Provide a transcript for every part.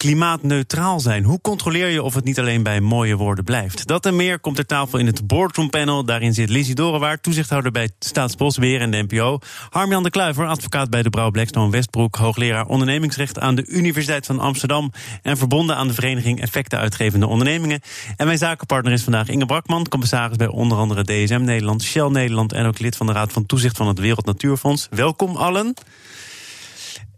klimaatneutraal zijn. Hoe controleer je of het niet alleen bij mooie woorden blijft? Dat en meer komt ter tafel in het Boardroom Panel. Daarin zit Lizzie Dorenwaard, toezichthouder bij Staatsbosbeheer en de NPO. Harmjan de Kluiver, advocaat bij de Brouw Blackstone Westbroek. Hoogleraar ondernemingsrecht aan de Universiteit van Amsterdam. En verbonden aan de vereniging Effecten Uitgevende Ondernemingen. En mijn zakenpartner is vandaag Inge Brakman, commissaris bij onder andere DSM Nederland, Shell Nederland. En ook lid van de Raad van Toezicht van het Wereld Natuurfonds. Welkom allen.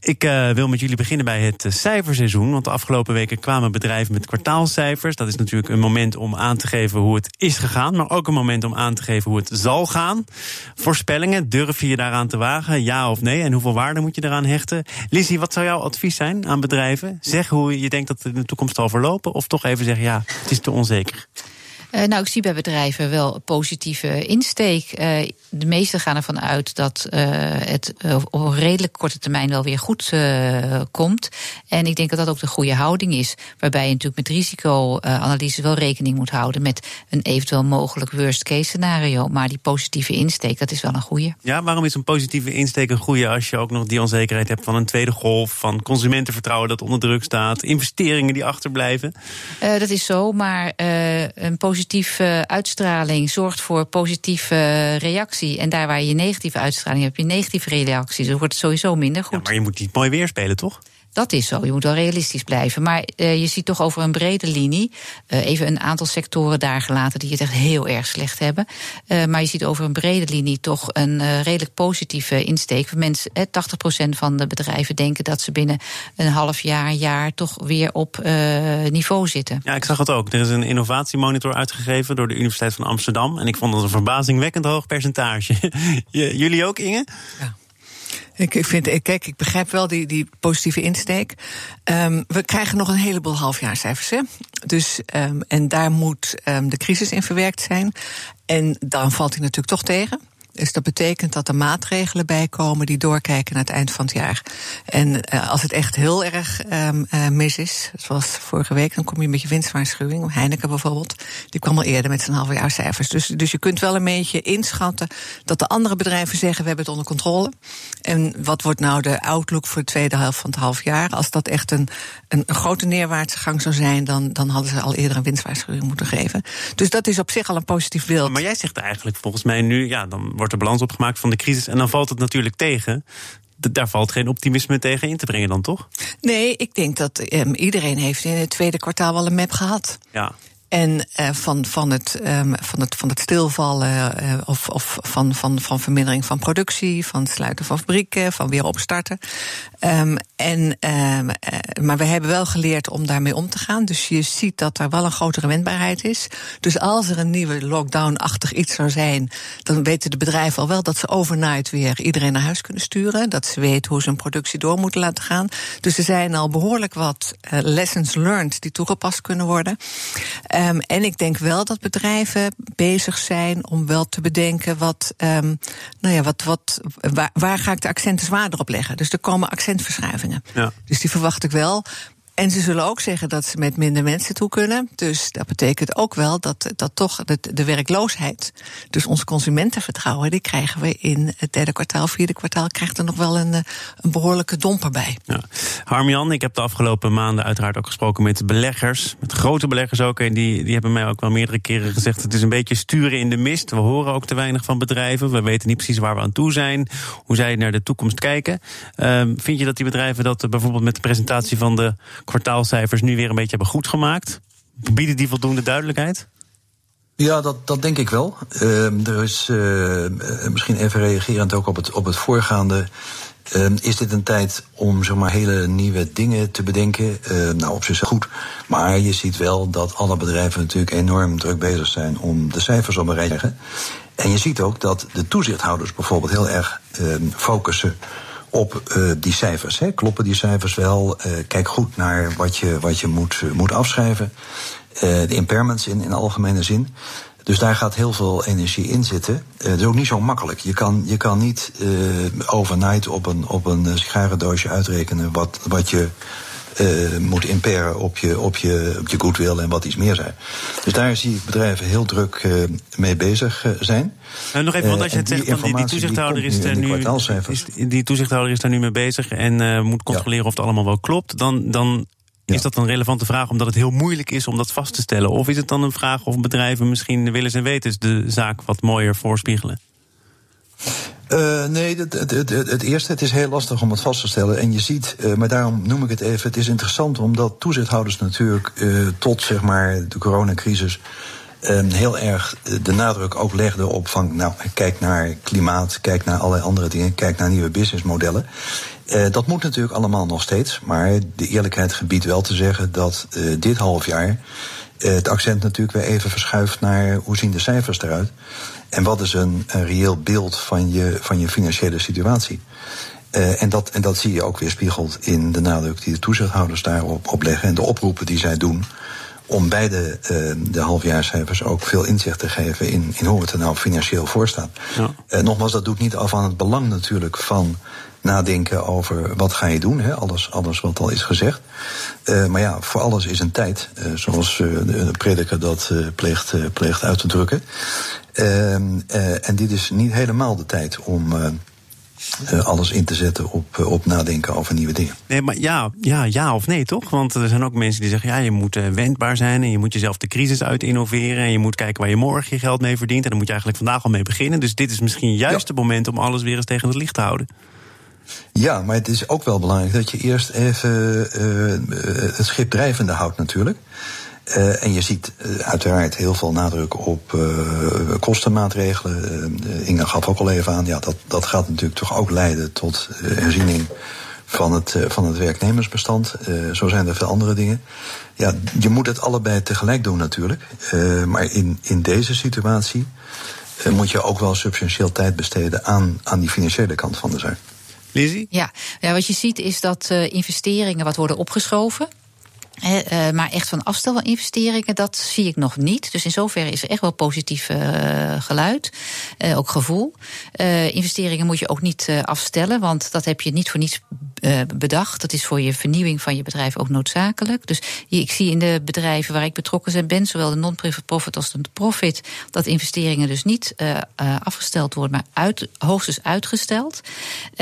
Ik uh, wil met jullie beginnen bij het uh, cijferseizoen. Want de afgelopen weken kwamen bedrijven met kwartaalcijfers. Dat is natuurlijk een moment om aan te geven hoe het is gegaan. Maar ook een moment om aan te geven hoe het zal gaan. Voorspellingen, durf je je daaraan te wagen? Ja of nee? En hoeveel waarde moet je eraan hechten? Lizzie, wat zou jouw advies zijn aan bedrijven? Zeg hoe je denkt dat het in de toekomst zal verlopen. Of toch even zeggen, ja, het is te onzeker. Uh, nou, ik zie bij bedrijven wel positieve insteek. Uh, de meesten gaan ervan uit dat uh, het op een redelijk korte termijn wel weer goed komt. En ik denk dat dat ook de goede houding is. Waarbij je natuurlijk met risicoanalyse wel rekening moet houden met een eventueel mogelijk worst case scenario. Maar die positieve insteek, dat is wel een goede. Ja, waarom is een positieve insteek een goede als je ook nog die onzekerheid hebt van een tweede golf, van consumentenvertrouwen dat onder druk staat, investeringen die achterblijven? dat is zo, maar een positieve positieve uitstraling zorgt voor positieve reactie. En daar waar je negatieve uitstraling hebt, heb je negatieve reactie. Dus wordt het sowieso minder goed. Maar je moet niet mooi weerspelen, toch? Dat is zo. Je moet wel realistisch blijven. Maar uh, je ziet toch over een brede linie. Uh, even een aantal sectoren daar gelaten die het echt heel erg slecht hebben. Uh, maar je ziet over een brede linie toch een redelijk positieve insteek. Mensen, 80% van de bedrijven denken dat ze binnen een half jaar, jaar toch weer op niveau zitten. Ja, ik zag het ook. Er is een innovatiemonitor uitgegeven door de Universiteit van Amsterdam. En ik vond dat een verbazingwekkend hoog percentage. Jullie ook, Inge? Ja. Ik, vind, kijk, ik begrijp wel die, die positieve insteek. Um, we krijgen nog een heleboel halfjaarcijfers. Hè? Dus, um, en daar moet um, de crisis in verwerkt zijn. En dan valt hij natuurlijk toch tegen. Dus dat betekent dat er maatregelen bij komen die doorkijken naar het eind van het jaar. En uh, als het echt heel erg um, uh, mis is, zoals vorige week, dan kom je met je winstwaarschuwing. Heineken bijvoorbeeld, die kwam al eerder met zijn halfjaarcijfers. Dus, dus je kunt wel een beetje inschatten dat de andere bedrijven zeggen: we hebben het onder controle. En wat wordt nou de outlook voor de tweede helft van het half jaar? Als dat echt een, een, een grote neerwaartse gang zou zijn, dan, dan hadden ze al eerder een winstwaarschuwing moeten geven. Dus dat is op zich al een positief beeld. Maar jij zegt eigenlijk volgens mij nu, ja, dan wordt er balans opgemaakt van de crisis. En dan valt het natuurlijk tegen daar valt geen optimisme tegen in te brengen dan, toch? Nee, ik denk dat um, iedereen heeft in het tweede kwartaal wel een map gehad. Ja. En uh, van, van, het, um, van, het, van het stilvallen uh, of, of van, van, van vermindering van productie, van sluiten van fabrieken, van weer opstarten. Um, en, um, uh, maar we hebben wel geleerd om daarmee om te gaan. Dus je ziet dat er wel een grotere wendbaarheid is. Dus als er een nieuwe lockdown-achtig iets zou zijn, dan weten de bedrijven al wel dat ze overnight weer iedereen naar huis kunnen sturen. Dat ze weten hoe ze hun productie door moeten laten gaan. Dus er zijn al behoorlijk wat lessons learned die toegepast kunnen worden. Um, en ik denk wel dat bedrijven bezig zijn om wel te bedenken wat, um, nou ja, wat, wat, waar, waar ga ik de accenten zwaarder op leggen? Dus er komen accentverschuivingen. Ja. Dus die verwacht ik wel. En ze zullen ook zeggen dat ze met minder mensen toe kunnen. Dus dat betekent ook wel dat, dat toch de, de werkloosheid, dus ons consumentenvertrouwen, die krijgen we in het derde kwartaal, vierde kwartaal, krijgt er nog wel een, een behoorlijke domper bij. Ja. Harmjan, ik heb de afgelopen maanden uiteraard ook gesproken met beleggers, met grote beleggers ook. En die, die hebben mij ook wel meerdere keren gezegd: het is een beetje sturen in de mist. We horen ook te weinig van bedrijven. We weten niet precies waar we aan toe zijn, hoe zij naar de toekomst kijken. Um, vind je dat die bedrijven dat bijvoorbeeld met de presentatie van de kwartaalcijfers nu weer een beetje hebben goedgemaakt? Bieden die voldoende duidelijkheid? Ja, dat, dat denk ik wel. Uh, er is uh, misschien even reagerend ook op het, op het voorgaande. Uh, is dit een tijd om zomaar hele nieuwe dingen te bedenken? nou, op zich goed. Maar je ziet wel dat alle bedrijven natuurlijk enorm druk bezig zijn om de cijfers op een rij te leggen. En je ziet ook dat de toezichthouders bijvoorbeeld heel erg ehm, focussen op uh, die cijfers. Hè. Kloppen die cijfers wel? Uh, kijk goed naar wat je, wat je moet, uh, moet afschrijven. de impairments in, in algemene zin. Dus daar gaat heel veel energie in zitten. Het is ook niet zo makkelijk. Je kan, je kan niet overnight op een, op een sigarendoosje uitrekenen wat, wat je uh, moet imperen op je, op, je, op je goodwill en wat iets meer zijn. Dus daar zie ik bedrijven heel druk uh, mee bezig zijn. Nou, nog even, want als je het zegt, van die, die toezichthouder is, er nu, is, die toezichthouder is daar nu mee bezig en moet controleren ja. of het allemaal wel klopt, dan, dan ja. Is dat een relevante vraag omdat het heel moeilijk is om dat vast te stellen? Of is het dan een vraag of bedrijven misschien willen en weten de zaak wat mooier voorspiegelen? Uh, nee, het, het, het, eerste, het is heel lastig om het vast te stellen. En je ziet, uh, maar daarom noem ik het even, het is interessant omdat toezichthouders natuurlijk uh, tot zeg maar de coronacrisis heel erg de nadruk ook legden op van, nou, kijk naar klimaat, kijk naar allerlei andere dingen, kijk naar nieuwe businessmodellen. Dat moet natuurlijk allemaal nog steeds. Maar de eerlijkheid gebiedt wel te zeggen dat dit half jaar het accent natuurlijk weer even verschuift naar hoe zien de cijfers eruit. En wat is een, een reëel beeld van je, van je financiële situatie. en, dat, en dat zie je ook weer spiegeld in de nadruk die de toezichthouders daarop op leggen en de oproepen die zij doen om bij de, uh, de halfjaarcijfers ook veel inzicht te geven in, in hoe het er nou financieel voor staat. Ja. Uh, nogmaals, dat doet niet af aan het belang natuurlijk van nadenken over wat ga je doen. Hè? Alles, alles wat al is gezegd. Uh, maar ja, voor alles is een tijd. Uh, zoals uh, de prediker dat pleegt, pleegt uit te drukken. Ehm, en dit is niet helemaal de tijd om uh, alles in te zetten op, uh, op nadenken over nieuwe dingen. Nee, maar ja, ja, ja of nee, toch? Want er zijn ook mensen die zeggen: ja, je moet uh, wendbaar zijn en je moet jezelf de crisis uit innoveren. En je moet kijken waar je morgen je geld mee verdient. En dan moet je eigenlijk vandaag al mee beginnen. Dus dit is misschien juist het moment om alles weer eens tegen het licht te houden. Ja, maar het is ook wel belangrijk dat je eerst even het schip drijvende houdt, natuurlijk. Uh, en je ziet uiteraard heel veel nadruk op uh, kostenmaatregelen. Inge gaf ook al even aan, ja, dat, dat gaat natuurlijk toch ook leiden tot herziening van het, van het werknemersbestand. zo zijn er veel andere dingen. Ja, je moet het allebei tegelijk doen natuurlijk. maar in, in deze situatie moet je ook wel substantieel tijd besteden aan, aan die financiële kant van de zaak. Lizzie? Ja, ja wat je ziet is dat investeringen wat worden opgeschoven. Uh, maar echt van afstelinvesteringen, dat zie ik nog niet. Dus in zoverre is er echt wel positief uh, geluid, uh, ook gevoel. investeringen moet je ook niet afstellen, want dat heb je niet voor niets bedacht. Dat is voor je vernieuwing van je bedrijf ook noodzakelijk. Dus ik zie in de bedrijven waar ik betrokken ben, zowel de non-profit als de profit, dat investeringen dus niet afgesteld worden, maar uit, hoogstens uitgesteld.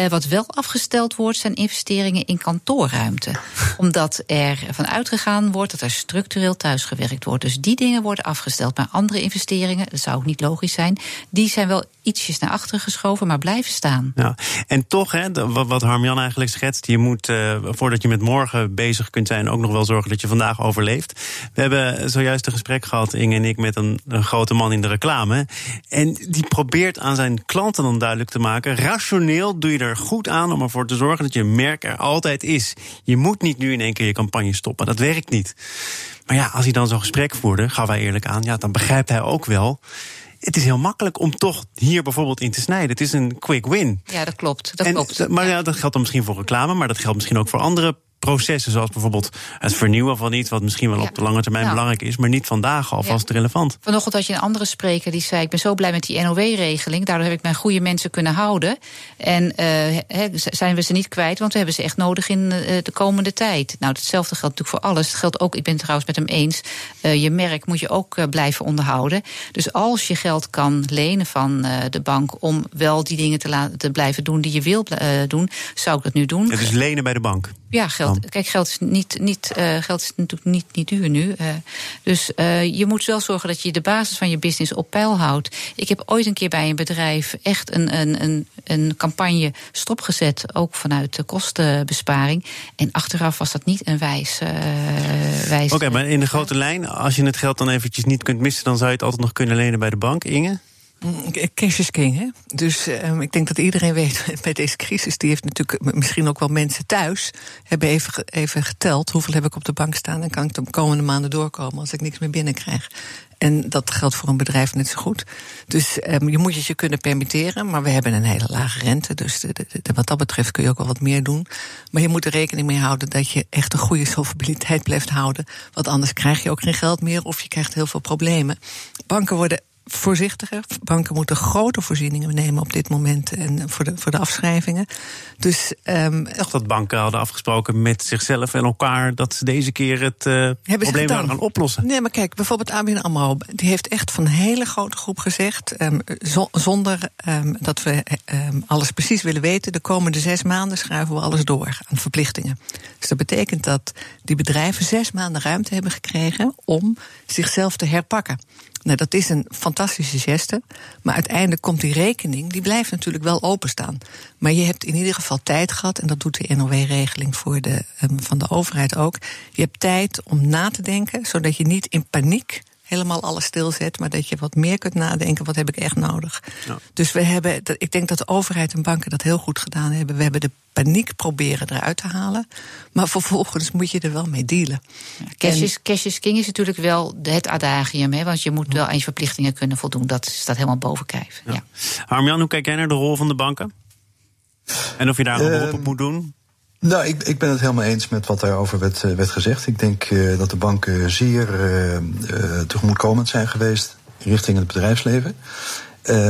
wat wel afgesteld wordt, zijn investeringen in kantoorruimte. Omdat er vanuit uitgegaan wordt dat er structureel thuisgewerkt wordt. Dus die dingen worden afgesteld. Maar andere investeringen, dat zou ook niet logisch zijn, die zijn wel ietsjes naar achteren geschoven, maar blijven staan. Ja. En toch, hè, wat Harmjan eigenlijk schetst, je moet uh, voordat je met morgen bezig kunt zijn, ook nog wel zorgen dat je vandaag overleeft. We hebben zojuist een gesprek gehad, Inge en ik, met een, een grote man in de reclame. En die probeert aan zijn klanten dan duidelijk te maken: rationeel doe je er goed aan om ervoor te zorgen dat je merk er altijd is. Je moet niet nu in één keer je campagne stoppen. Dat werkt niet. Maar ja, als hij dan zo'n gesprek voerde, gaf hij eerlijk aan, ja, dan begrijpt hij ook wel het is heel makkelijk om toch hier bijvoorbeeld in te snijden. Het is een quick win. Ja, dat klopt. Dat klopt. Maar ja, dat geldt dan misschien voor reclame, maar dat geldt misschien ook voor andere processen, zoals bijvoorbeeld het vernieuwen van iets wat misschien wel op de lange termijn belangrijk is, maar niet vandaag alvast ja. relevant. Vanochtend had je een andere spreker die zei: Ik ben zo blij met die NOW-regeling. Daardoor heb ik mijn goede mensen kunnen houden. En uh, zijn we ze niet kwijt, want we hebben ze echt nodig in uh, de komende tijd. Nou, hetzelfde geldt natuurlijk voor alles. Het geldt ook, ik ben het trouwens met hem eens. Uh, je merk moet je ook blijven onderhouden. Dus als je geld kan lenen van de bank om wel die dingen te, laten, te blijven doen die je wil doen, zou ik dat nu doen. Het is lenen bij de bank. Ja, geld. Kijk, geld is, niet, niet, uh, geld is natuurlijk niet, niet duur nu. Uh, dus uh, je moet wel zorgen dat je de basis van je business op peil houdt. Ik heb ooit een keer bij een bedrijf echt een, een, een, een campagne stopgezet. Ook vanuit de kostenbesparing. En achteraf was dat niet een wijs. wijs Oké, maar in de grote lijn, als je het geld dan eventjes niet kunt missen, dan zou je het altijd nog kunnen lenen bij de bank, Inge? Cash is king, hè? Dus um, ik denk dat iedereen weet bij deze crisis, die heeft natuurlijk misschien ook wel mensen thuis, hebben even, even geteld hoeveel heb ik op de bank staan en kan ik de komende maanden doorkomen als ik niks meer binnenkrijg. En dat geldt voor een bedrijf net zo goed. Dus um, je moet het je kunnen permitteren, maar we hebben een hele lage rente. Dus de, de, de, wat dat betreft kun je ook wel wat meer doen. Maar je moet er rekening mee houden dat je echt een goede solvabiliteit blijft houden. Want anders krijg je ook geen geld meer of je krijgt heel veel problemen. Banken worden voorzichtiger. Banken moeten grote voorzieningen nemen op dit moment en voor de, voor de afschrijvingen. Dus, um, dat banken hadden afgesproken met zichzelf en elkaar dat ze deze keer het uh, probleem gaan oplossen. Nee, maar kijk, bijvoorbeeld ABN AMRO, die heeft echt van een hele grote groep gezegd, um, zonder um, dat we alles precies willen weten, de komende zes maanden schuiven we alles door aan verplichtingen. Dus dat betekent dat die bedrijven zes maanden ruimte hebben gekregen om zichzelf te herpakken. Nou, dat is een fantastische geste. Maar uiteindelijk komt die rekening, die blijft natuurlijk wel openstaan. Maar je hebt in ieder geval tijd gehad, en dat doet de NOW-regeling voor de, um, van de overheid ook. Je hebt tijd om na te denken, zodat je niet in paniek helemaal alles stilzet, maar dat je wat meer kunt nadenken, wat heb ik echt nodig. Ja. Dus we hebben, ik denk dat de overheid en banken dat heel goed gedaan hebben. We hebben de paniek proberen eruit te halen, maar vervolgens moet je er wel mee dealen. Ja, cash, is, cash is king is natuurlijk wel het adagium, hè, want je moet wel aan je verplichtingen kunnen voldoen. Dat staat helemaal boven kijf. Ja. Harmjan, hoe kijk jij naar de rol van de banken? En of je daar een beroep op ehm, moet doen? Nou, ik, ik ben het helemaal eens met wat daarover werd, eh, werd gezegd. Ik denk uh, dat de banken zeer uh, tegemoetkomend zijn geweest richting het bedrijfsleven.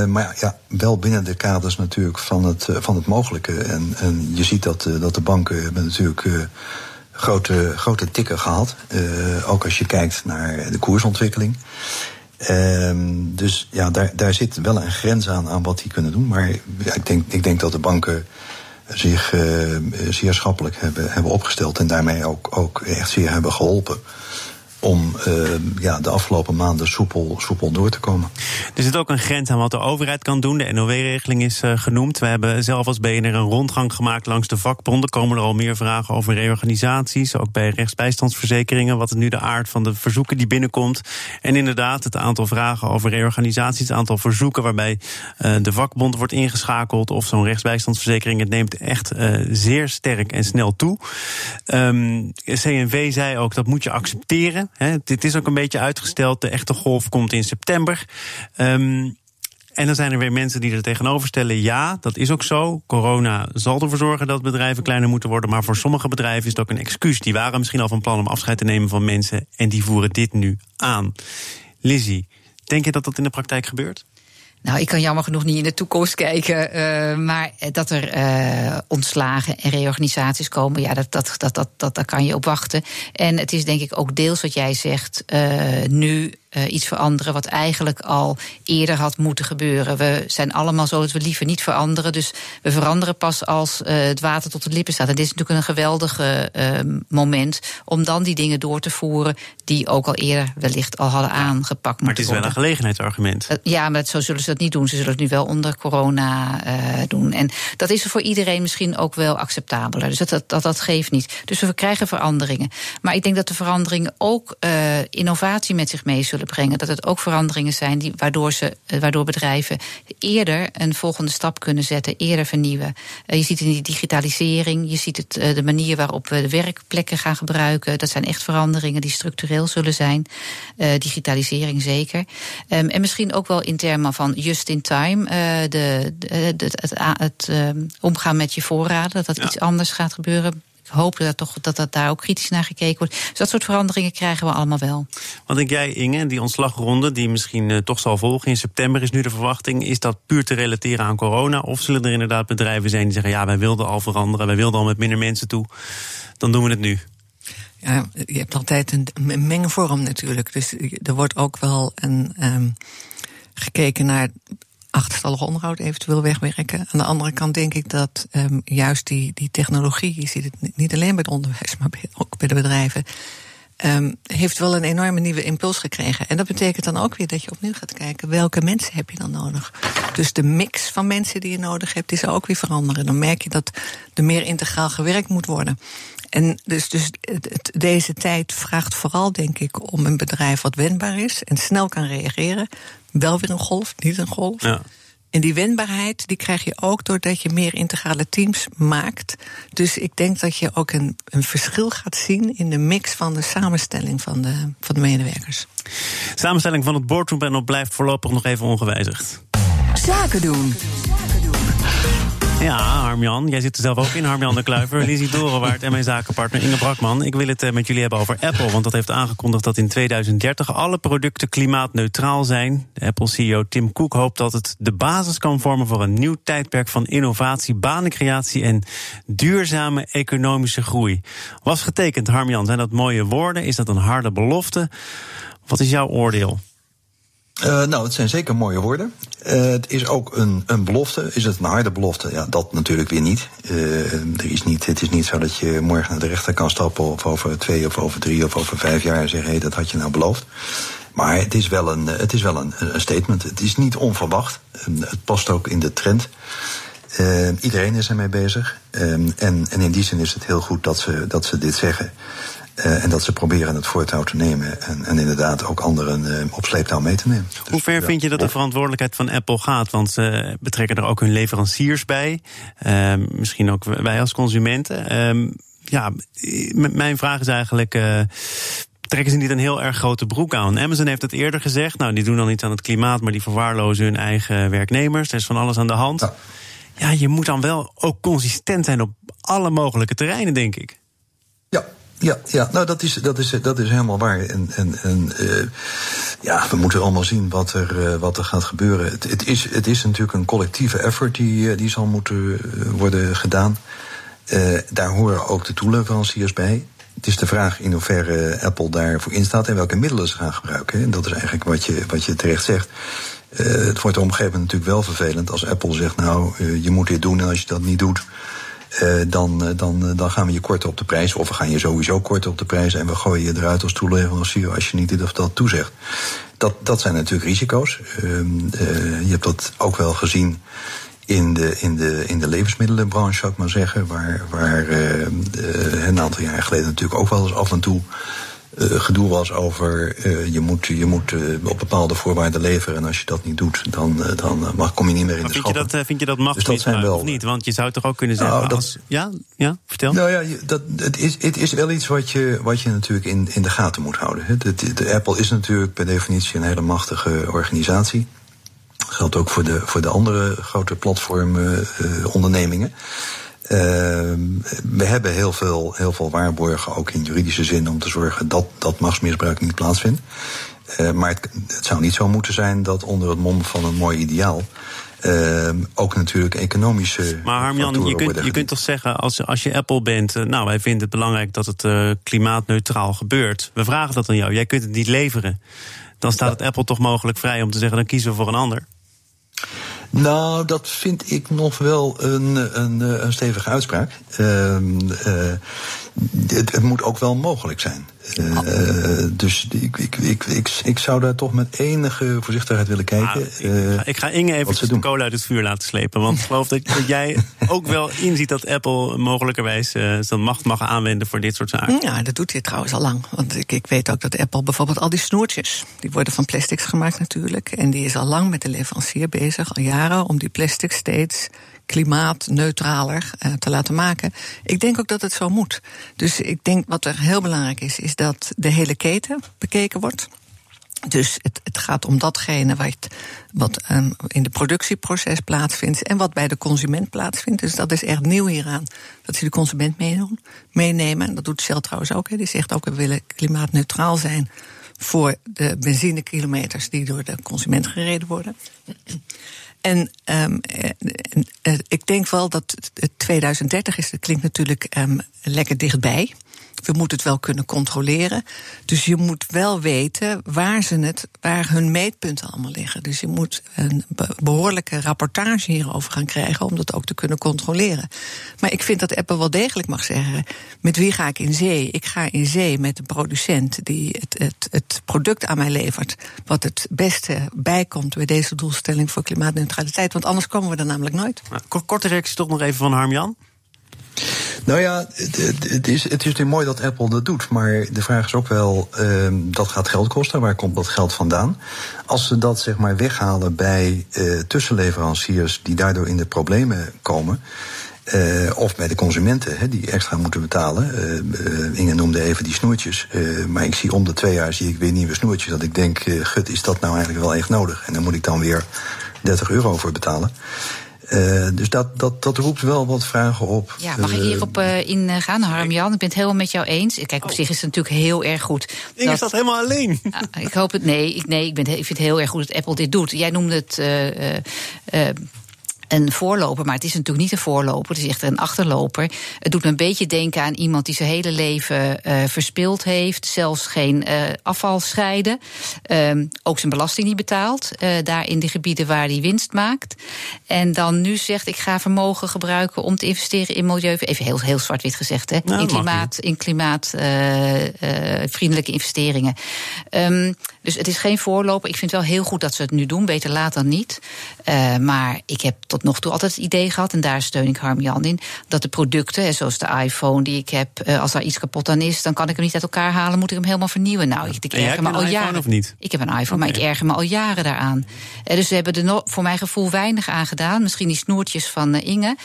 maar ja, wel binnen de kaders natuurlijk van het, van het mogelijke. En, en je ziet dat, dat de banken hebben natuurlijk grote, grote tikken gehad. ook als je kijkt naar de koersontwikkeling. Ehm, dus ja, daar, daar zit wel een grens aan, aan wat die kunnen doen. Maar ik, denk, ik denk dat de banken zich uh, zeer schappelijk hebben, hebben opgesteld en daarmee ook, ook echt zeer hebben geholpen om uh, ja, de afgelopen maanden soepel, soepel door te komen. Er zit ook een grens aan wat de overheid kan doen. De NOW-regeling is uh, genoemd. We hebben zelf als BNR een rondgang gemaakt langs de vakbonden. Komen er al meer vragen over reorganisaties, ook bij rechtsbijstandsverzekeringen. Wat is nu de aard van de verzoeken die binnenkomt? En inderdaad, het aantal vragen over reorganisaties, het aantal verzoeken waarbij uh, de vakbond wordt ingeschakeld of zo'n rechtsbijstandsverzekering. Het neemt echt zeer sterk en snel toe. Um, ehm, CNV zei ook dat moet je accepteren. He, dit is ook een beetje uitgesteld. De echte golf komt in september. Um, en dan zijn er weer mensen die er tegenover stellen: ja, dat is ook zo. Corona zal ervoor zorgen dat bedrijven kleiner moeten worden. Maar voor sommige bedrijven is het ook een excuus. Die waren misschien al van plan om afscheid te nemen van mensen. En die voeren dit nu aan. Lizzie, denk je dat dat in de praktijk gebeurt? Nou, ik kan jammer genoeg niet in de toekomst kijken. Uh, maar dat er uh, ontslagen en reorganisaties komen, ja, dat, dat, dat, dat, dat, daar kan je op wachten. En het is denk ik ook deels wat jij zegt. Uh, nu uh, iets veranderen wat eigenlijk al eerder had moeten gebeuren. We zijn allemaal zo dat we liever niet veranderen. Dus we veranderen pas als uh, het water tot de lippen staat. En dit is natuurlijk een geweldig uh, moment om dan die dingen door te voeren die ook al eerder wellicht al hadden aangepakt. Maar het is wel een gelegenheidsargument. ja, maar zo zullen ze dat niet doen. Ze zullen het nu wel onder corona doen. En dat is voor iedereen misschien ook wel acceptabeler. Dus dat, dat, dat, geeft niet. Dus we krijgen veranderingen. Maar ik denk dat de veranderingen ook innovatie met zich mee zullen brengen. Dat het ook veranderingen zijn die, waardoor, ze, eh, waardoor bedrijven eerder een volgende stap kunnen zetten, eerder vernieuwen. Eh, je ziet het in die digitalisering, je ziet het, eh, de manier waarop we de werkplekken gaan gebruiken. Dat zijn echt veranderingen die structureel zullen zijn. digitalisering zeker. Ehm, en misschien ook wel in termen van just in time. de, de, het, het, ehm, omgaan met je voorraden, dat dat iets anders gaat gebeuren hopen dat, toch, dat dat daar ook kritisch naar gekeken wordt. Dus dat soort veranderingen krijgen we allemaal wel. Wat denk jij, Inge, die ontslagronde die misschien uh, toch zal volgen in september is nu de verwachting. Is dat puur te relateren aan corona? Of zullen er inderdaad bedrijven zijn die zeggen: ja, wij wilden al veranderen, wij wilden al met minder mensen toe. Dan doen we het nu. Ja, je hebt altijd een mengvorm natuurlijk. Dus er wordt ook wel een, um, gekeken naar achterstallig onderhoud eventueel wegwerken. Aan de andere kant denk ik dat um, juist die, die technologie, je ziet het niet alleen bij het onderwijs, maar ook bij de bedrijven. Um, heeft wel een enorme nieuwe impuls gekregen. En dat betekent dan ook weer dat je opnieuw gaat kijken welke mensen heb je dan nodig. Dus de mix van mensen die je nodig hebt, is ook weer veranderen. Dan merk je dat er meer integraal gewerkt moet worden. En dus, dus het, deze tijd vraagt vooral, denk ik, om een bedrijf wat wendbaar is en snel kan reageren. Wel weer een golf, niet een golf. Ja. En die wendbaarheid die krijg je ook doordat je meer integrale teams maakt. Dus ik denk dat je ook een, een verschil gaat zien in de mix van de samenstelling van de, van de medewerkers. Samenstelling van het boardroom panel blijft voorlopig nog even ongewijzigd. Zaken doen. Ja, Harmjan, jij zit er zelf ook in. Harmjan de Kluiver, Lizzie Dorenwaard en mijn zakenpartner Inge Brakman. Ik wil het eh, met jullie hebben over Apple, want dat heeft aangekondigd dat in 2030 alle producten klimaatneutraal zijn. Apple-CEO Tim Cook hoopt dat het de basis kan vormen voor een nieuw tijdperk van innovatie, banencreatie en duurzame economische groei. Was getekend, Harmjan, zijn dat mooie woorden? Is dat een harde belofte? Wat is jouw oordeel? Uh, nou, het zijn zeker mooie woorden. Uh, het is ook een, een belofte. Is het een harde belofte? Ja, dat natuurlijk weer niet. Uh, er is niet. Het is niet zo dat je morgen naar de rechter kan stappen... of over twee of over drie of over vijf jaar zeggen... hé, dat had je nou beloofd. Maar het is wel een, het is wel een, een statement. Het is niet onverwacht. Het past ook in de trend. iedereen is ermee bezig. en, en in die zin is het heel goed dat ze, dat ze dit zeggen... Uh, en dat ze proberen het voortouw te nemen. En, en inderdaad ook anderen uh, op sleeptouw mee te nemen. Dus, Hoe ver ja, vind je dat de verantwoordelijkheid van Apple gaat? Want ze betrekken er ook hun leveranciers bij. Uh, misschien ook wij als consumenten. Ehm, ja, mijn vraag is eigenlijk eh, trekken ze niet een heel erg grote broek aan. Amazon heeft het eerder gezegd. Nou, die doen dan iets aan het klimaat, maar die verwaarlozen hun eigen werknemers. Er is van alles aan de hand. Ja. ja, je moet dan wel ook consistent zijn op alle mogelijke terreinen, denk ik. Ja, ja, ja, nou dat is, dat is, dat is helemaal waar. En, en, en uh, ja, we moeten allemaal zien wat er, uh, wat er gaat gebeuren. Het, het, is, het is natuurlijk een collectieve effort die, die zal moeten worden gedaan. Daar horen ook de toeleveranciers bij. Het is de vraag in hoeverre Apple daarvoor instaat en welke middelen ze gaan gebruiken. En dat is eigenlijk wat je, wat je terecht zegt. Het wordt op een natuurlijk wel vervelend als Apple zegt: Nou, je moet dit doen en als je dat niet doet. Uh, dan, dan, dan gaan we je korten op de prijs. Of we gaan je sowieso korten op de prijs. En we gooien je eruit als toeleverancier als je niet dit of dat toezegt. Dat, dat zijn natuurlijk risico's. Uh, je hebt dat ook wel gezien in de, in de, in de levensmiddelenbranche, zou ik maar zeggen. Waar, waar een aantal jaar geleden natuurlijk ook wel eens af en toe gedoe was over uh, je moet, je moet uh, op bepaalde voorwaarden leveren. En als je dat niet doet, dan, dan mag, kom je niet meer in maar de vind je dat, vind je dat mag dus dat zijn wel, of niet? Want je zou toch ook kunnen zeggen... Nou, dat, als, ja, ja, vertel. Nou ja, dat, het, is, het is wel iets wat je, wat je natuurlijk in, in de gaten moet houden. De, de, de Apple is natuurlijk per definitie een hele machtige organisatie. Dat geldt ook voor de, voor de andere grote platformondernemingen. Uh, we hebben heel veel, heel veel waarborgen, ook in juridische zin, om te zorgen dat dat machtsmisbruik niet plaatsvindt. Uh, maar het, het, zou niet zo moeten zijn dat onder het mom van een mooi ideaal. Uh, ook natuurlijk economische. Maar Harmjan, je kunt, je kunt toch zeggen, als, als je Apple bent, nou wij vinden het belangrijk dat het klimaatneutraal gebeurt. We vragen dat aan jou, jij kunt het niet leveren. Dan staat ja. het Apple toch mogelijk vrij om te zeggen, dan kiezen we voor een ander. Nou, dat vind ik nog wel een, een, een stevige uitspraak. Uh, het, het, moet ook wel mogelijk zijn. Uh, dus ik, ik, ik, ik, ik zou daar toch met enige voorzichtigheid willen kijken. Nou, ik, ga, ik, ga Inge even de kolen uit het vuur laten slepen. Want ik geloof dat, dat jij ook wel inziet dat Apple mogelijkerwijs uh, zijn macht mag aanwenden voor dit soort zaken. Ja, dat doet hij trouwens al lang. Want ik, ik weet ook dat Apple bijvoorbeeld al die snoertjes, die worden van plastics gemaakt natuurlijk. En die is al lang met de leverancier bezig, al jaren, om die plastic steeds klimaatneutraler uh, te laten maken. Ik denk ook dat het zo moet. Dus ik denk wat er heel belangrijk is, is dat de hele keten bekeken wordt. Dus het, het gaat om datgene wat, wat um, in de productieproces plaatsvindt en wat bij de consument plaatsvindt. Dus dat is echt nieuw hieraan. Dat ze de consument meenemen. Dat doet Shell trouwens ook. He. Die zegt ook, we willen klimaatneutraal zijn voor de benzinekilometers die door de consument gereden worden. En um, ik denk wel dat 2030 is, dat klinkt natuurlijk um, lekker dichtbij. We moeten het wel kunnen controleren. Dus je moet wel weten waar, ze het, waar hun meetpunten allemaal liggen. Dus je moet een behoorlijke rapportage hierover gaan krijgen om dat ook te kunnen controleren. Maar ik vind dat Apple wel degelijk mag zeggen: met wie ga ik in zee? Ik ga in zee met een producent die het, het, het product aan mij levert. Wat het beste bijkomt bij deze doelstelling voor klimaatneutraliteit. Want anders komen we er namelijk nooit. Nou, korte reactie toch nog even van Harmjan. Nou ja, het, is, het is natuurlijk mooi dat Apple dat doet. Maar de vraag is ook wel, uh, dat gaat geld kosten. Waar komt dat geld vandaan? Als ze dat zeg maar weghalen bij uh, tussenleveranciers die daardoor in de problemen komen. Uh, of bij de consumenten hè, die extra moeten betalen. Uh, Inge noemde even die snoertjes. Maar ik zie om de twee jaar zie ik weer nieuwe snoertjes. Dat ik denk, gut, is dat nou eigenlijk wel echt nodig? En dan moet ik dan weer 30 euro voor betalen. Uh, dus dat, dat, dat roept wel wat vragen op. Ja, mag ik hierop uh, ingaan, Harm-Jan? Ik ben het helemaal met jou eens. Kijk, op oh. zich is het natuurlijk heel erg goed. Inge staat helemaal alleen. Uh, ik hoop het, nee, ik, nee ik, ben, ik vind het heel erg goed dat Apple dit doet. Jij noemde het een voorloper, maar het is natuurlijk niet een voorloper, het is echt een achterloper. Het doet me een beetje denken aan iemand die zijn hele leven uh, verspild heeft, zelfs geen uh, afval scheiden, um, ook zijn belasting niet betaalt, uh, daar in de gebieden waar hij winst maakt. En dan nu zegt: ik ga vermogen gebruiken om te investeren in milieu, even heel, heel zwart-wit gezegd, hè, nou, in klimaat, in klimaatvriendelijke investeringen. Um, dus het is geen voorloper. Ik vind het wel heel goed dat ze het nu doen. Beter laat dan niet. Uh, maar ik heb tot nog toe altijd het idee gehad, en daar steun ik Harm Jan in, dat de producten, zoals de iPhone die ik heb, uh, als daar iets kapot aan is, dan kan ik hem niet uit elkaar halen, moet ik hem helemaal vernieuwen. Nou, ik, ik erger me al jaren. Of niet? Ik heb een iPhone, okay. maar ik erger me al jaren daaraan. Uh, dus ze hebben er no voor mijn gevoel weinig aan gedaan. Misschien die snoertjes van Inge.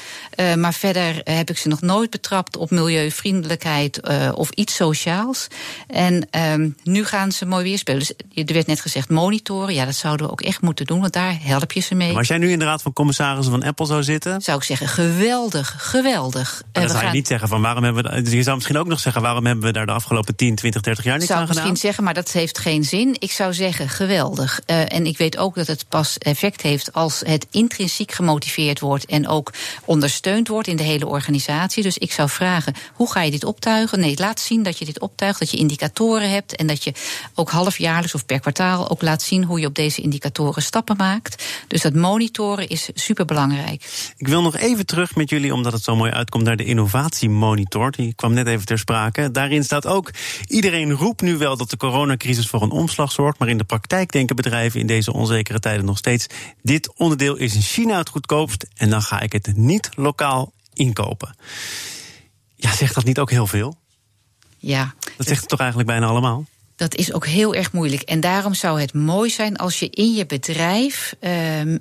maar verder heb ik ze nog nooit betrapt op milieuvriendelijkheid of iets sociaals. En um, nu gaan ze mooi weer spelen. Dus er werd net gezegd monitoren. Ja, dat zouden we ook echt moeten doen, want daar help je ze mee. Maar als jij nu in de raad van commissarissen van Apple zou zitten... Zou ik zeggen, geweldig, geweldig. Maar dan zou je niet zeggen van waarom hebben we... Dus je zou misschien ook nog zeggen, waarom hebben we daar de afgelopen 10, 20, 30 jaar niks aan gedaan? Ik zou misschien zeggen, maar dat heeft geen zin. Ik zou zeggen, geweldig. Uh, en ik weet ook dat het pas effect heeft als het intrinsiek gemotiveerd wordt... en ook ondersteund wordt in de hele organisatie. Dus ik zou vragen, hoe ga je dit optuigen? Nee, laat zien dat je dit optuigt, dat je indicatoren hebt... en dat je ook halfjaarlijks of per kwartaal ook laat zien hoe je op deze indicatoren stappen maakt. Dus dat monitoren is superbelangrijk. Ik wil nog even terug met jullie, omdat het zo mooi uitkomt, naar de innovatiemonitor. Die kwam net even ter sprake. Daarin staat ook: iedereen roept nu wel dat de coronacrisis voor een omslag zorgt. Maar in de praktijk denken bedrijven in deze onzekere tijden nog steeds: dit onderdeel is in China het goedkoopst. En dan ga ik het niet lokaal inkopen. Ja, zegt dat niet ook heel veel? Ja. Dat zegt het toch eigenlijk bijna allemaal? Dat is ook heel erg moeilijk. En daarom zou het mooi zijn als je in je bedrijf. Uh,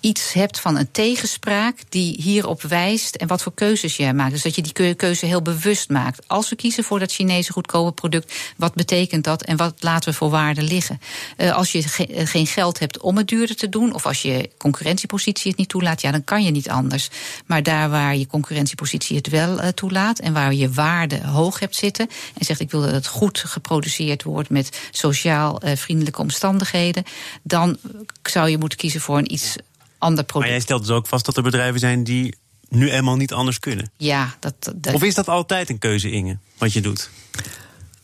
iets hebt van een tegenspraak die hierop wijst en wat voor keuzes je maakt. Dus dat je die keuze heel bewust maakt. Als we kiezen voor dat Chinese goedkope product, wat betekent dat en wat laten we voor waarde liggen? Uh, als je ge geen geld hebt om het duurder te doen, of als je concurrentiepositie het niet toelaat, ja, dan kan je niet anders. Maar daar waar je concurrentiepositie het wel uh, toelaat en waar je waarde hoog hebt zitten en zegt ik wil dat het goed geproduceerd wordt met sociaal vriendelijke omstandigheden, dan zou je moeten kiezen voor een iets ander product. Maar jij stelt dus ook vast dat er bedrijven zijn die nu eenmaal niet anders kunnen. Ja, dat, dat... Of is dat altijd een keuze, Inge, wat je doet?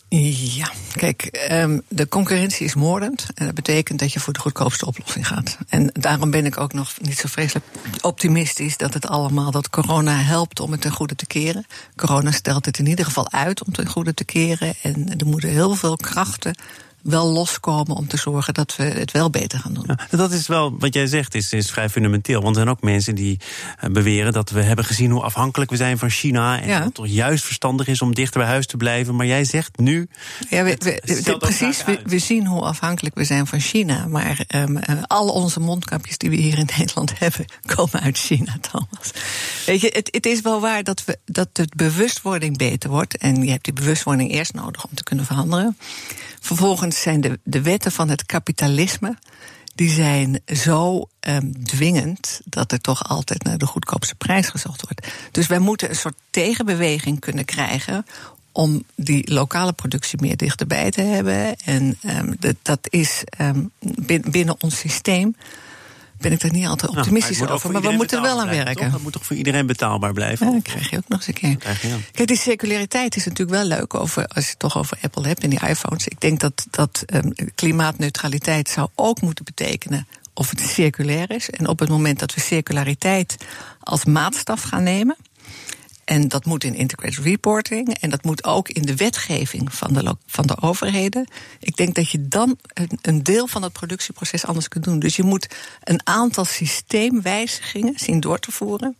Ja, kijk, um, de concurrentie is moordend. En dat betekent dat je voor de goedkoopste oplossing gaat. En daarom ben ik ook nog niet zo vreselijk optimistisch dat het allemaal, dat corona helpt om het ten goede te keren. Corona stelt het in ieder geval uit om ten goede te keren. En er moeten heel veel krachten wel loskomen om te zorgen dat we het wel beter gaan doen. Ja, dat is wel wat jij zegt, is, is vrij fundamenteel. Want er zijn ook mensen die uh, beweren dat we hebben gezien hoe afhankelijk we zijn van China. En ja. dat het toch juist verstandig is om dichter bij huis te blijven. Maar jij zegt nu. Ja, we, we, we, precies, we, zien hoe afhankelijk we zijn van China. Maar um, al onze mondkapjes die we hier in Nederland hebben, komen uit China, Thomas. Weet je, het, het is wel waar dat, we, dat de bewustwording beter wordt. En je hebt die bewustwording eerst nodig om te kunnen veranderen. Vervolgens zijn de, de wetten van het kapitalisme. Die zijn zo um, dwingend dat er toch altijd naar de goedkoopste prijs gezocht wordt. Dus wij moeten een soort tegenbeweging kunnen krijgen om die lokale productie meer dichterbij te hebben. En um, dat is um, binnen ons systeem ben ik er niet altijd optimistisch maar over. Maar we moeten er wel aan werken. Dat moet toch voor iedereen betaalbaar blijven? Ja, dat krijg je ook nog eens een keer. Kijk, die circulariteit is natuurlijk wel leuk over, als je het toch over Apple hebt en die iPhones. Ik denk dat, dat um, klimaatneutraliteit zou ook moeten betekenen of het circulair is. En op het moment dat we circulariteit als maatstaf gaan nemen en dat moet in integrated reporting. En dat moet ook in de wetgeving van de, van de overheden. Ik denk dat je dan een, een deel van het productieproces anders kunt doen. Dus je moet een aantal systeemwijzigingen zien door te voeren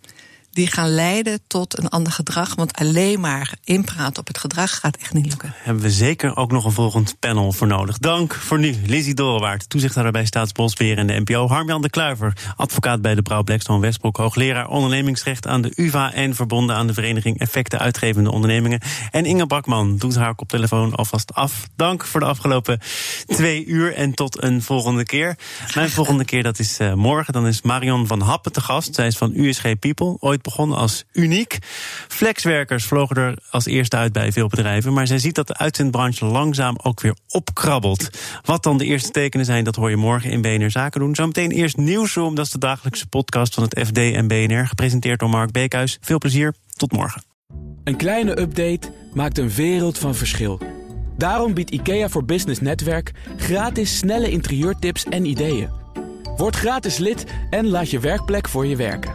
die gaan leiden tot een ander gedrag. Want alleen maar inpraten op het gedrag gaat echt niet lukken. Hebben we zeker ook nog een volgend panel voor nodig. Dank voor nu, Lizzie Dorenwaard, toezichthouder bij Staatsbosbeheer en de NPO. Harmjan de Kluiver, advocaat bij de Brouw Blackstone Westbroek, hoogleraar ondernemingsrecht aan de UVA en verbonden aan de vereniging Effecten Uitgevende Ondernemingen. En Inge Brakman doet haar koptelefoon alvast af. Dank voor de afgelopen twee uur en tot een volgende keer. Mijn volgende keer dat is uh, morgen. Dan is Marion van Happen te gast. Zij is van USG People, ooit begonnen als uniek. Flexwerkers vlogen er als eerste uit bij veel bedrijven. Maar zij ziet dat de uitzendbranche langzaam ook weer opkrabbelt. Wat dan de eerste tekenen zijn, dat hoor je morgen in BNR Zaken doen. Zometeen eerst Nieuwsroom, dat is de dagelijkse podcast van het FD en BNR. Gepresenteerd door Mark Beekhuis. Veel plezier, tot morgen. Een kleine update maakt een wereld van verschil. Daarom biedt IKEA voor Business Netwerk gratis snelle interieurtips en ideeën. Word gratis lid en laat je werkplek voor je werken.